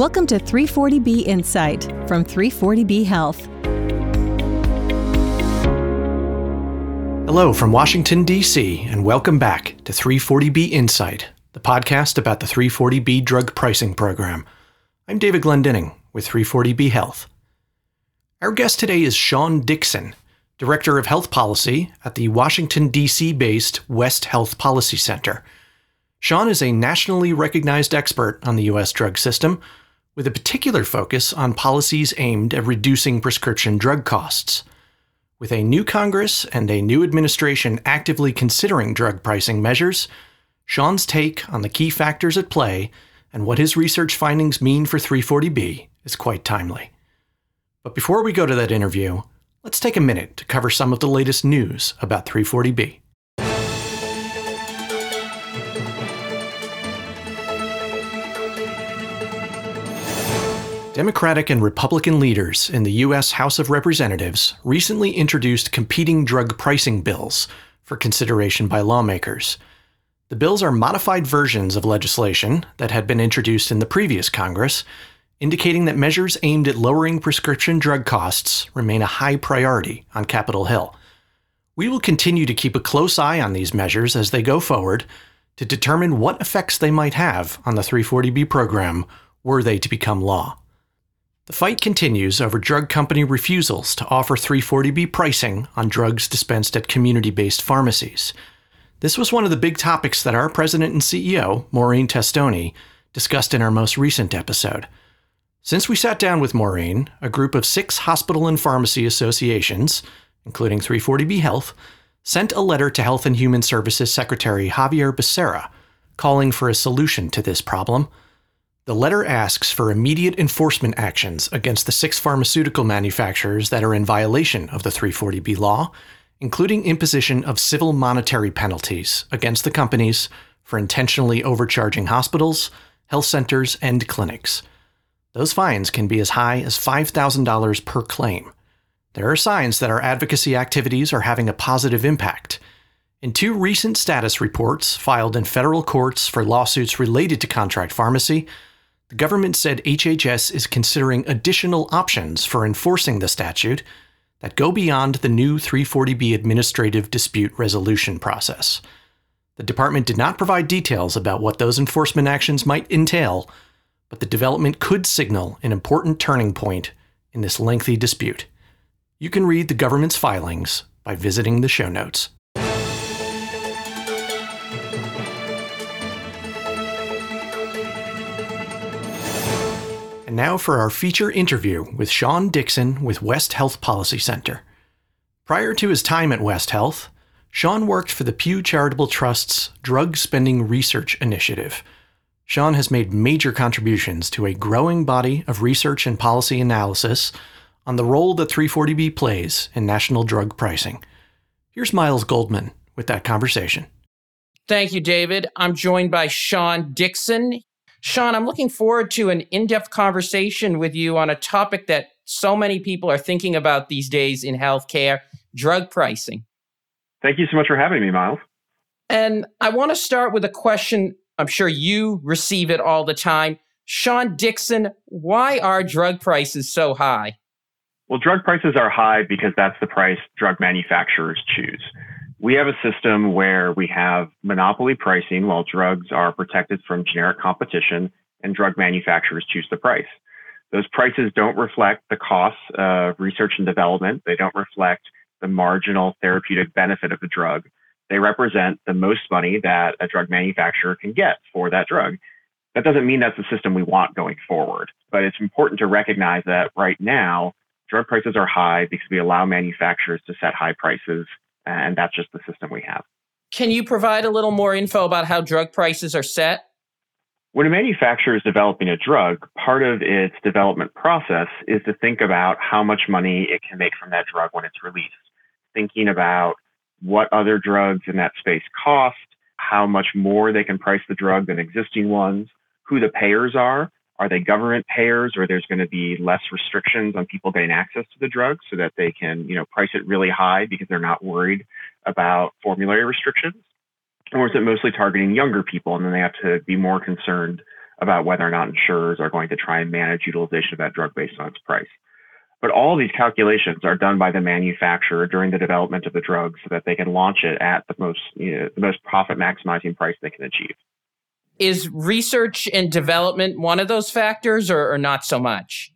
Welcome to 340B Insight from 340B Health. Hello from Washington, D.C., and welcome back to 340B Insight, the podcast about the 340B drug pricing program. I'm David Glendinning with 340B Health. Our guest today is Sean Dixon, Director of Health Policy at the Washington, D.C. based West Health Policy Center. Sean is a nationally recognized expert on the U.S. drug system, with a particular focus on policies aimed at reducing prescription drug costs. With a new Congress and a new administration actively considering drug pricing measures, Sean's take on the key factors at play and what his research findings mean for 340B is quite timely. But before we go to that interview, let's take a minute to cover some of the latest news about 340B. Democratic and Republican leaders in the U.S. House of Representatives recently introduced competing drug pricing bills for consideration by lawmakers. The bills are modified versions of legislation that had been introduced in the previous Congress, indicating that measures aimed at lowering prescription drug costs remain a high priority on Capitol Hill. We will continue to keep a close eye on these measures as they go forward to determine what effects they might have on the 340B program were they to become law. The fight continues over drug company refusals to offer 340B pricing on drugs dispensed at community based pharmacies. This was one of the big topics that our president and CEO, Maureen Testoni, discussed in our most recent episode. Since we sat down with Maureen, a group of six hospital and pharmacy associations, including 340B Health, sent a letter to Health and Human Services Secretary Xavier Becerra calling for a solution to this problem. The letter asks for immediate enforcement actions against the six pharmaceutical manufacturers that are in violation of the 340B law, including imposition of civil monetary penalties against the companies for intentionally overcharging hospitals, health centers, and clinics. Those fines can be as high as $5,000 per claim. There are signs that our advocacy activities are having a positive impact. In two recent status reports filed in federal courts for lawsuits related to contract pharmacy, the government said HHS is considering additional options for enforcing the statute that go beyond the new 340B administrative dispute resolution process. The department did not provide details about what those enforcement actions might entail, but the development could signal an important turning point in this lengthy dispute. You can read the government's filings by visiting the show notes. And now for our feature interview with Sean Dixon with West Health Policy Center. Prior to his time at West Health, Sean worked for the Pew Charitable Trust's Drug Spending Research Initiative. Sean has made major contributions to a growing body of research and policy analysis on the role that 340B plays in national drug pricing. Here's Miles Goldman with that conversation. Thank you, David. I'm joined by Sean Dixon. Sean, I'm looking forward to an in depth conversation with you on a topic that so many people are thinking about these days in healthcare drug pricing. Thank you so much for having me, Miles. And I want to start with a question I'm sure you receive it all the time. Sean Dixon, why are drug prices so high? Well, drug prices are high because that's the price drug manufacturers choose. We have a system where we have monopoly pricing while drugs are protected from generic competition and drug manufacturers choose the price. Those prices don't reflect the costs of research and development. They don't reflect the marginal therapeutic benefit of the drug. They represent the most money that a drug manufacturer can get for that drug. That doesn't mean that's the system we want going forward, but it's important to recognize that right now, drug prices are high because we allow manufacturers to set high prices and that's just the system we have. Can you provide a little more info about how drug prices are set? When a manufacturer is developing a drug, part of its development process is to think about how much money it can make from that drug when it's released. Thinking about what other drugs in that space cost, how much more they can price the drug than existing ones, who the payers are, are they government payers or there's going to be less restrictions on people getting access to the drug so that they can, you know, price it really high because they're not worried about formulary restrictions? Or is it mostly targeting younger people and then they have to be more concerned about whether or not insurers are going to try and manage utilization of that drug based on its price. But all these calculations are done by the manufacturer during the development of the drug so that they can launch it at the most, you know, the most profit maximizing price they can achieve. Is research and development one of those factors or, or not so much?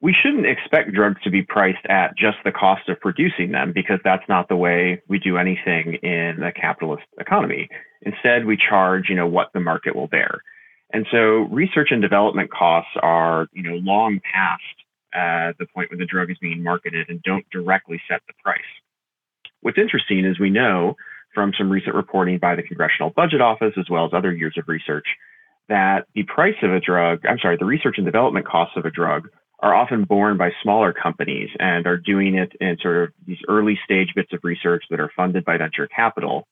we shouldn't expect drugs to be priced at just the cost of producing them because that's not the way we do anything in a capitalist economy. Instead, we charge, you know, what the market will bear. And so research and development costs are, you know, long past uh, the point when the drug is being marketed and don't directly set the price. What's interesting is we know from some recent reporting by the Congressional Budget Office, as well as other years of research, that the price of a drug, I'm sorry, the research and development costs of a drug are often borne by smaller companies and are doing it in sort of these early stage bits of research that are funded by venture capital.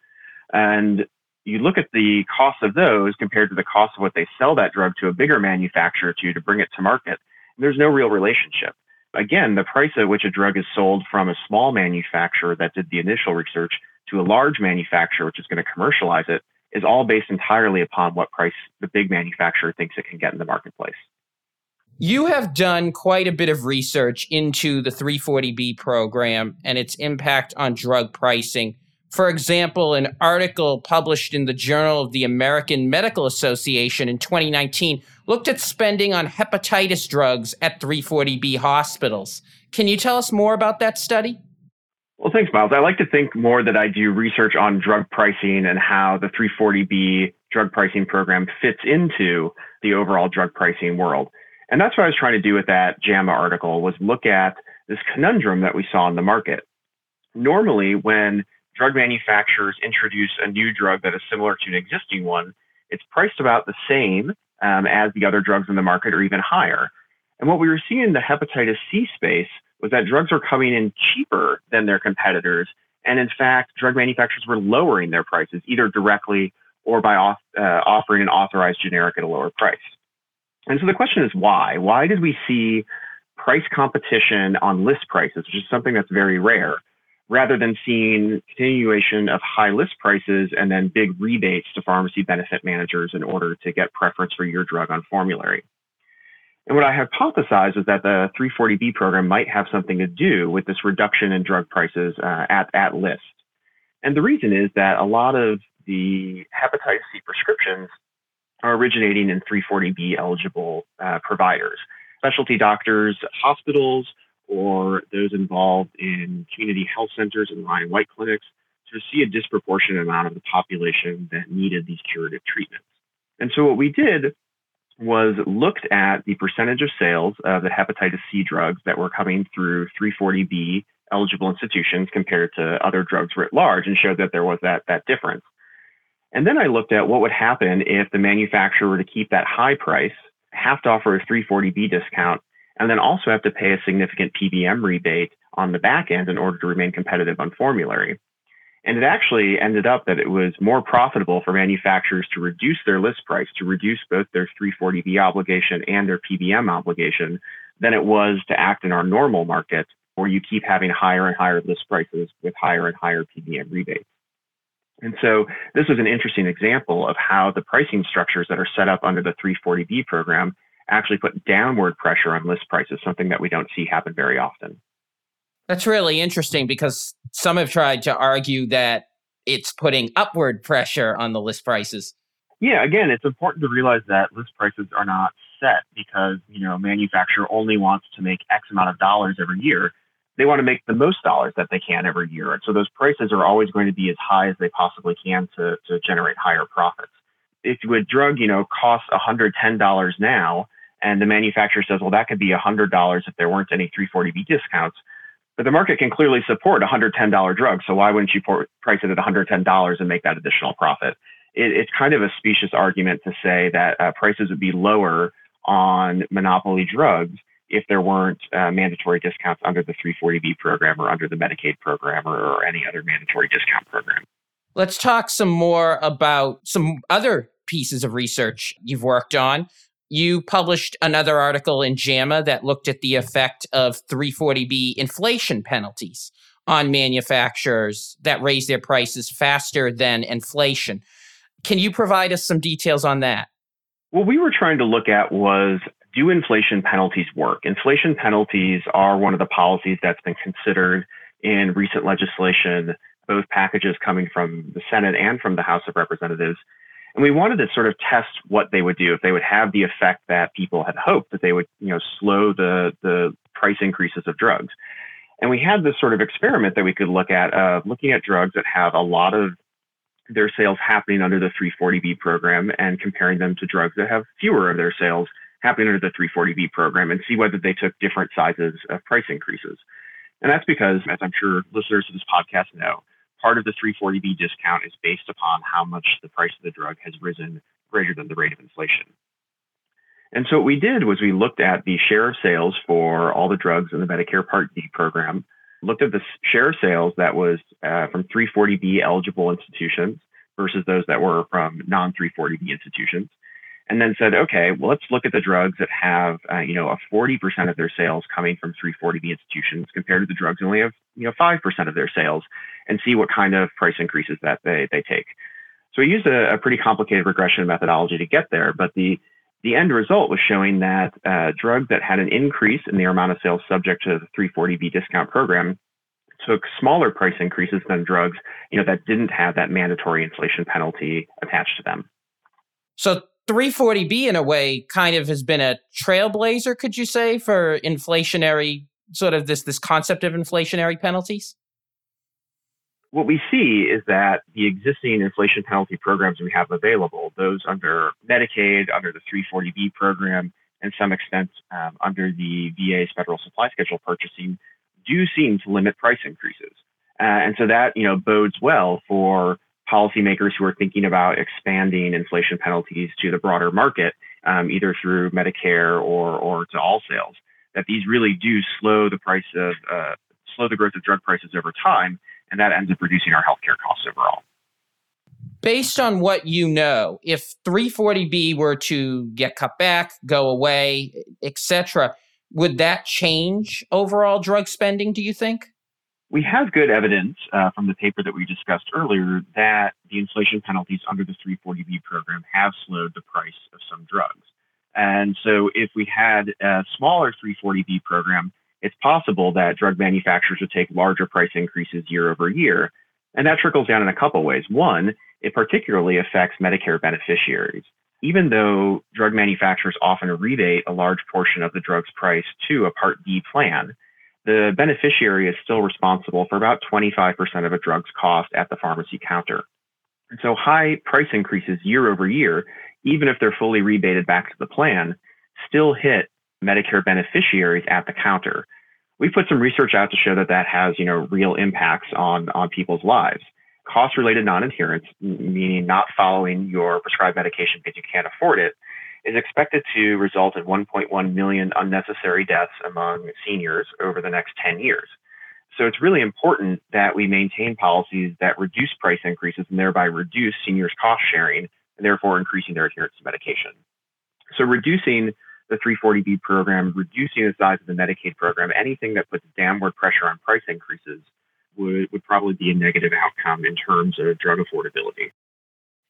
And you look at the cost of those compared to the cost of what they sell that drug to a bigger manufacturer to to bring it to market. There's no real relationship. Again, the price at which a drug is sold from a small manufacturer that did the initial research to a large manufacturer which is going to commercialize it is all based entirely upon what price the big manufacturer thinks it can get in the marketplace. You have done quite a bit of research into the 340B program and its impact on drug pricing. For example, an article published in the Journal of the American Medical Association in 2019 looked at spending on hepatitis drugs at 340B hospitals. Can you tell us more about that study? Well, thanks, Miles. I like to think more that I do research on drug pricing and how the 340B drug pricing program fits into the overall drug pricing world. And that's what I was trying to do with that JAMA article was look at this conundrum that we saw in the market. Normally, when drug manufacturers introduce a new drug that is similar to an existing one, it's priced about the same um, as the other drugs in the market or even higher. And what we were seeing in the hepatitis C space was that drugs were coming in cheaper than their competitors. And in fact, drug manufacturers were lowering their prices either directly or by off, uh, offering an authorized generic at a lower price. And so the question is why? Why did we see price competition on list prices, which is something that's very rare, rather than seeing continuation of high list prices and then big rebates to pharmacy benefit managers in order to get preference for your drug on formulary? And what I hypothesized was that the 340B program might have something to do with this reduction in drug prices uh, at, at list. And the reason is that a lot of the hepatitis C prescriptions are originating in 340B eligible uh, providers, specialty doctors, hospitals, or those involved in community health centers and Ryan White clinics to see a disproportionate amount of the population that needed these curative treatments. And so what we did was looked at the percentage of sales of the hepatitis C drugs that were coming through 340B eligible institutions compared to other drugs writ large and showed that there was that, that difference. And then I looked at what would happen if the manufacturer were to keep that high price, have to offer a 340B discount, and then also have to pay a significant PBM rebate on the back end in order to remain competitive on formulary. And it actually ended up that it was more profitable for manufacturers to reduce their list price, to reduce both their 340B obligation and their PBM obligation, than it was to act in our normal market where you keep having higher and higher list prices with higher and higher PBM rebates. And so this was an interesting example of how the pricing structures that are set up under the 340B program actually put downward pressure on list prices, something that we don't see happen very often. That's really interesting because some have tried to argue that it's putting upward pressure on the list prices. Yeah, again, it's important to realize that list prices are not set because, you know, manufacturer only wants to make X amount of dollars every year they want to make the most dollars that they can every year. And so those prices are always going to be as high as they possibly can to, to generate higher profits. If a drug, you know, costs $110 now, and the manufacturer says, well, that could be $100 if there weren't any 340B discounts. But the market can clearly support a $110 drug. So why wouldn't you price it at $110 and make that additional profit? It, it's kind of a specious argument to say that uh, prices would be lower on monopoly drugs if there weren't uh, mandatory discounts under the 340B program or under the Medicaid program or, or any other mandatory discount program. Let's talk some more about some other pieces of research you've worked on. You published another article in JAMA that looked at the effect of 340B inflation penalties on manufacturers that raise their prices faster than inflation. Can you provide us some details on that? What we were trying to look at was do inflation penalties work? Inflation penalties are one of the policies that's been considered in recent legislation, both packages coming from the Senate and from the House of Representatives. And we wanted to sort of test what they would do if they would have the effect that people had hoped that they would, you know, slow the the price increases of drugs. And we had this sort of experiment that we could look at, uh, looking at drugs that have a lot of their sales happening under the 340B program and comparing them to drugs that have fewer of their sales happening under the 340B program and see whether they took different sizes of price increases. And that's because, as I'm sure listeners of this podcast know, part of the 340B discount is based upon how much the price of the drug has risen greater than the rate of inflation. And so what we did was we looked at the share of sales for all the drugs in the Medicare Part D program, looked at the share of sales that was uh, from 340B eligible institutions versus those that were from non 340B institutions, and then said, okay, well, let's look at the drugs that have, uh, you know, a 40% of their sales coming from 340B institutions compared to the drugs only have, you know, 5% of their sales and see what kind of price increases that they, they take. So we used a, a pretty complicated regression methodology to get there, but the, the end result was showing that uh, drugs that had an increase in their amount of sales subject to the 340B discount program took smaller price increases than drugs, you know, that didn't have that mandatory inflation penalty attached to them. So 340B, in a way, kind of has been a trailblazer, could you say, for inflationary sort of this this concept of inflationary penalties? What we see is that the existing inflation penalty programs we have available, those under Medicaid, under the 340B program, and some extent um, under the VA's federal supply schedule purchasing, do seem to limit price increases. Uh, and so that you know bodes well for policymakers who are thinking about expanding inflation penalties to the broader market, um, either through Medicare or, or to all sales, that these really do slow the price of uh, slow the growth of drug prices over time, and that ends up reducing our healthcare costs overall. Based on what you know, if 340B were to get cut back, go away, etc., would that change overall drug spending? Do you think? We have good evidence uh, from the paper that we discussed earlier that the inflation penalties under the 340B program have slowed the price of some drugs. And so, if we had a smaller 340B program, it's possible that drug manufacturers would take larger price increases year over year. And that trickles down in a couple ways. One, it particularly affects Medicare beneficiaries. Even though drug manufacturers often rebate a large portion of the drug's price to a Part D plan, the beneficiary is still responsible for about 25% of a drug's cost at the pharmacy counter. And so high price increases year over year, even if they're fully rebated back to the plan, still hit Medicare beneficiaries at the counter. We put some research out to show that that has, you know, real impacts on, on people's lives. Cost-related non-adherence, meaning not following your prescribed medication because you can't afford it, is expected to result in 1.1 million unnecessary deaths among seniors over the next 10 years. So it's really important that we maintain policies that reduce price increases and thereby reduce seniors' cost sharing and therefore increasing their adherence to medication. So reducing the 340B program, reducing the size of the Medicaid program, anything that puts downward pressure on price increases would, would probably be a negative outcome in terms of drug affordability.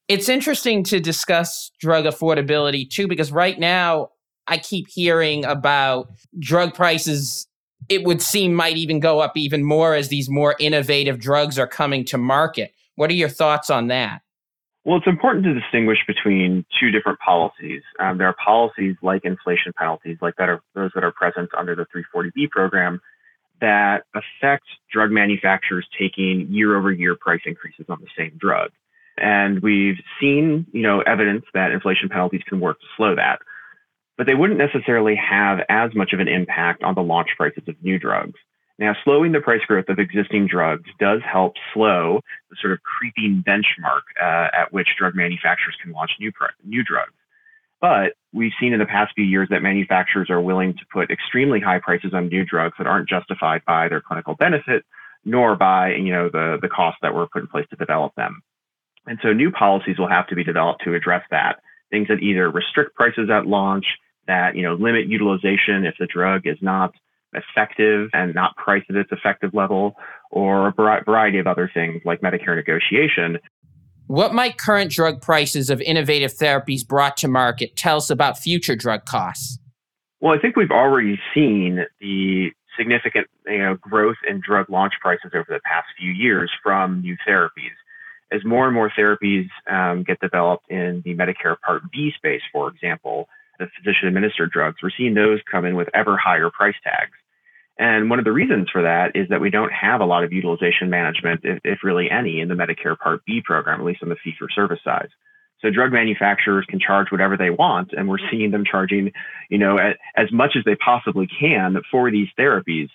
It's interesting to discuss drug affordability too, because right now I keep hearing about drug prices. It would seem might even go up even more as these more innovative drugs are coming to market. What are your thoughts on that? Well, it's important to distinguish between two different policies. Um, there are policies like inflation penalties, like that are those that are present under the 340B program, that affect drug manufacturers taking year over year price increases on the same drug. And we've seen, you know, evidence that inflation penalties can work to slow that. But they wouldn't necessarily have as much of an impact on the launch prices of new drugs. Now, slowing the price growth of existing drugs does help slow the sort of creeping benchmark uh, at which drug manufacturers can launch new, new drugs. But we've seen in the past few years that manufacturers are willing to put extremely high prices on new drugs that aren't justified by their clinical benefit, nor by you know the, the costs that were put in place to develop them. And so new policies will have to be developed to address that. Things that either restrict prices at launch, that you know limit utilization if the drug is not effective and not priced at its effective level, or a variety of other things like Medicare negotiation. What might current drug prices of innovative therapies brought to market tell us about future drug costs? Well, I think we've already seen the significant you know, growth in drug launch prices over the past few years from new therapies. As more and more therapies um, get developed in the Medicare Part B space, for example, the physician administered drugs, we're seeing those come in with ever higher price tags. And one of the reasons for that is that we don't have a lot of utilization management, if, if really any, in the Medicare Part B program, at least on the fee for service side. So drug manufacturers can charge whatever they want, and we're seeing them charging, you know, as much as they possibly can for these therapies.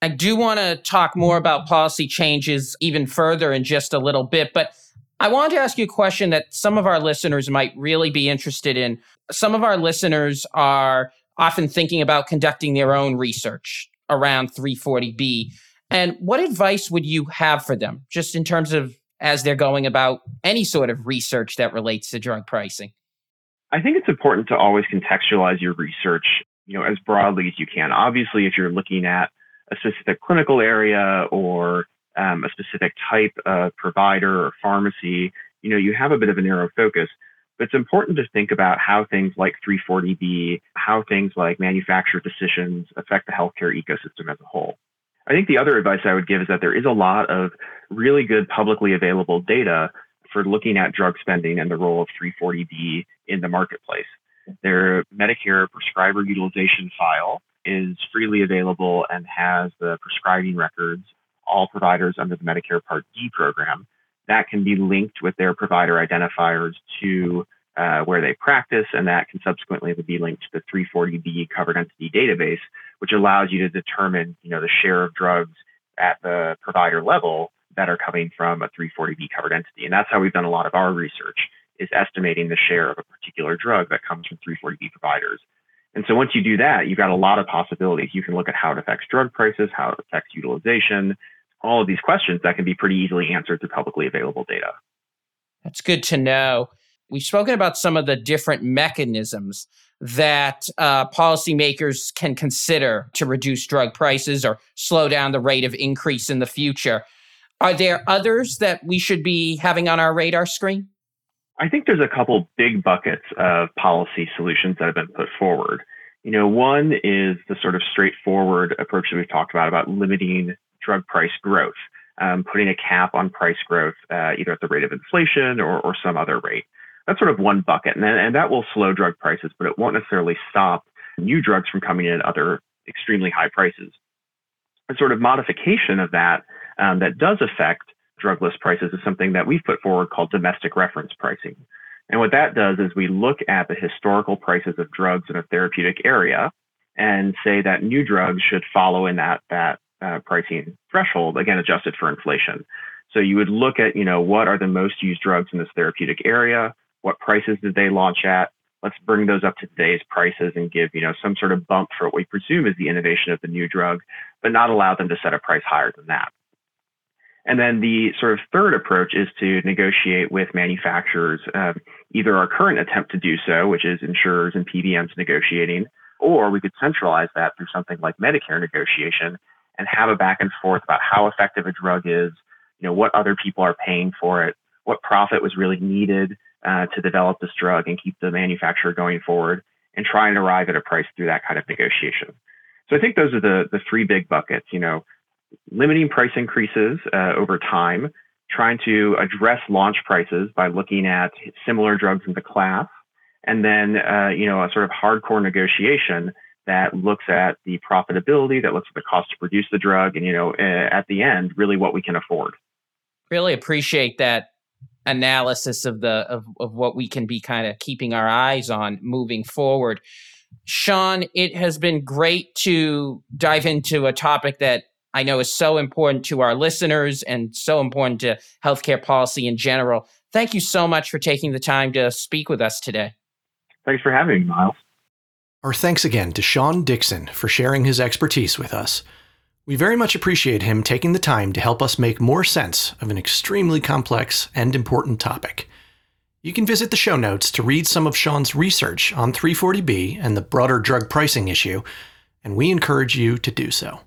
I do want to talk more about policy changes even further in just a little bit, but I want to ask you a question that some of our listeners might really be interested in. Some of our listeners are often thinking about conducting their own research around 340B. And what advice would you have for them, just in terms of as they're going about any sort of research that relates to drug pricing? I think it's important to always contextualize your research, you know, as broadly as you can. Obviously, if you're looking at a specific clinical area or um, a specific type of provider or pharmacy, you know, you have a bit of a narrow focus. But it's important to think about how things like 340B, how things like manufacturer decisions affect the healthcare ecosystem as a whole. I think the other advice I would give is that there is a lot of really good publicly available data for looking at drug spending and the role of 340B in the marketplace. Their Medicare prescriber utilization file is freely available and has the prescribing records, all providers under the Medicare Part D program. That can be linked with their provider identifiers to uh, where they practice, and that can subsequently be linked to the 340B covered entity database, which allows you to determine, you know, the share of drugs at the provider level that are coming from a 340B covered entity. And that's how we've done a lot of our research is estimating the share of a particular drug that comes from 340B providers. And so once you do that, you've got a lot of possibilities. You can look at how it affects drug prices, how it affects utilization, all of these questions that can be pretty easily answered through publicly available data. That's good to know. We've spoken about some of the different mechanisms that uh, policymakers can consider to reduce drug prices or slow down the rate of increase in the future. Are there others that we should be having on our radar screen? I think there's a couple big buckets of policy solutions that have been put forward. You know, one is the sort of straightforward approach that we've talked about, about limiting drug price growth, um, putting a cap on price growth, uh, either at the rate of inflation or, or some other rate that's sort of one bucket, and, and that will slow drug prices, but it won't necessarily stop new drugs from coming in at other extremely high prices. A sort of modification of that um, that does affect drug list prices is something that we've put forward called domestic reference pricing. And what that does is we look at the historical prices of drugs in a therapeutic area and say that new drugs should follow in that that uh, pricing threshold, again adjusted for inflation. So you would look at, you know, what are the most used drugs in this therapeutic area? What prices did they launch at? Let's bring those up to today's prices and give, you know, some sort of bump for what we presume is the innovation of the new drug, but not allow them to set a price higher than that. And then the sort of third approach is to negotiate with manufacturers, um, either our current attempt to do so, which is insurers and PBMs negotiating, or we could centralize that through something like Medicare negotiation and have a back and forth about how effective a drug is, you know, what other people are paying for it, what profit was really needed uh, to develop this drug and keep the manufacturer going forward and try and arrive at a price through that kind of negotiation. So I think those are the, the three big buckets, you know, limiting price increases uh, over time, trying to address launch prices by looking at similar drugs in the class, and then, uh, you know, a sort of hardcore negotiation that looks at the profitability, that looks at the cost to produce the drug, and, you know, at the end, really what we can afford. Really appreciate that analysis of the of, of what we can be kind of keeping our eyes on moving forward. Sean, it has been great to dive into a topic that I know is so important to our listeners and so important to healthcare policy in general. Thank you so much for taking the time to speak with us today. Thanks for having me, Miles. Our thanks again to Sean Dixon for sharing his expertise with us. We very much appreciate him taking the time to help us make more sense of an extremely complex and important topic. You can visit the show notes to read some of Sean's research on 340B and the broader drug pricing issue, and we encourage you to do so.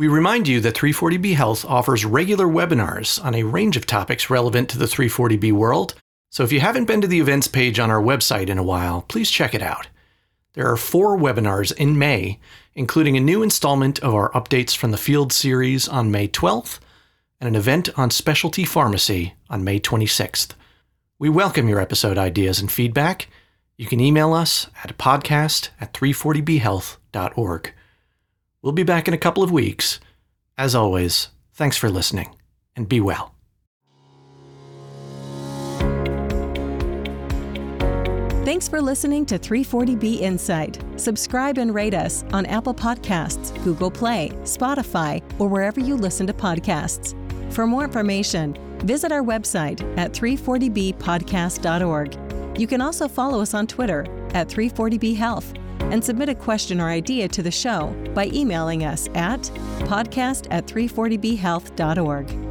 We remind you that 340B Health offers regular webinars on a range of topics relevant to the 340B world. So if you haven't been to the events page on our website in a while, please check it out. There are four webinars in May, including a new installment of our Updates from the Field series on May 12th and an event on specialty pharmacy on May 26th. We welcome your episode ideas and feedback. You can email us at podcast at 340bhealth.org. We'll be back in a couple of weeks. As always, thanks for listening and be well. Thanks for listening to 340B Insight. Subscribe and rate us on Apple Podcasts, Google Play, Spotify, or wherever you listen to podcasts. For more information, visit our website at 340bpodcast.org. You can also follow us on Twitter at 340bhealth and submit a question or idea to the show by emailing us at podcast at 340bhealth.org.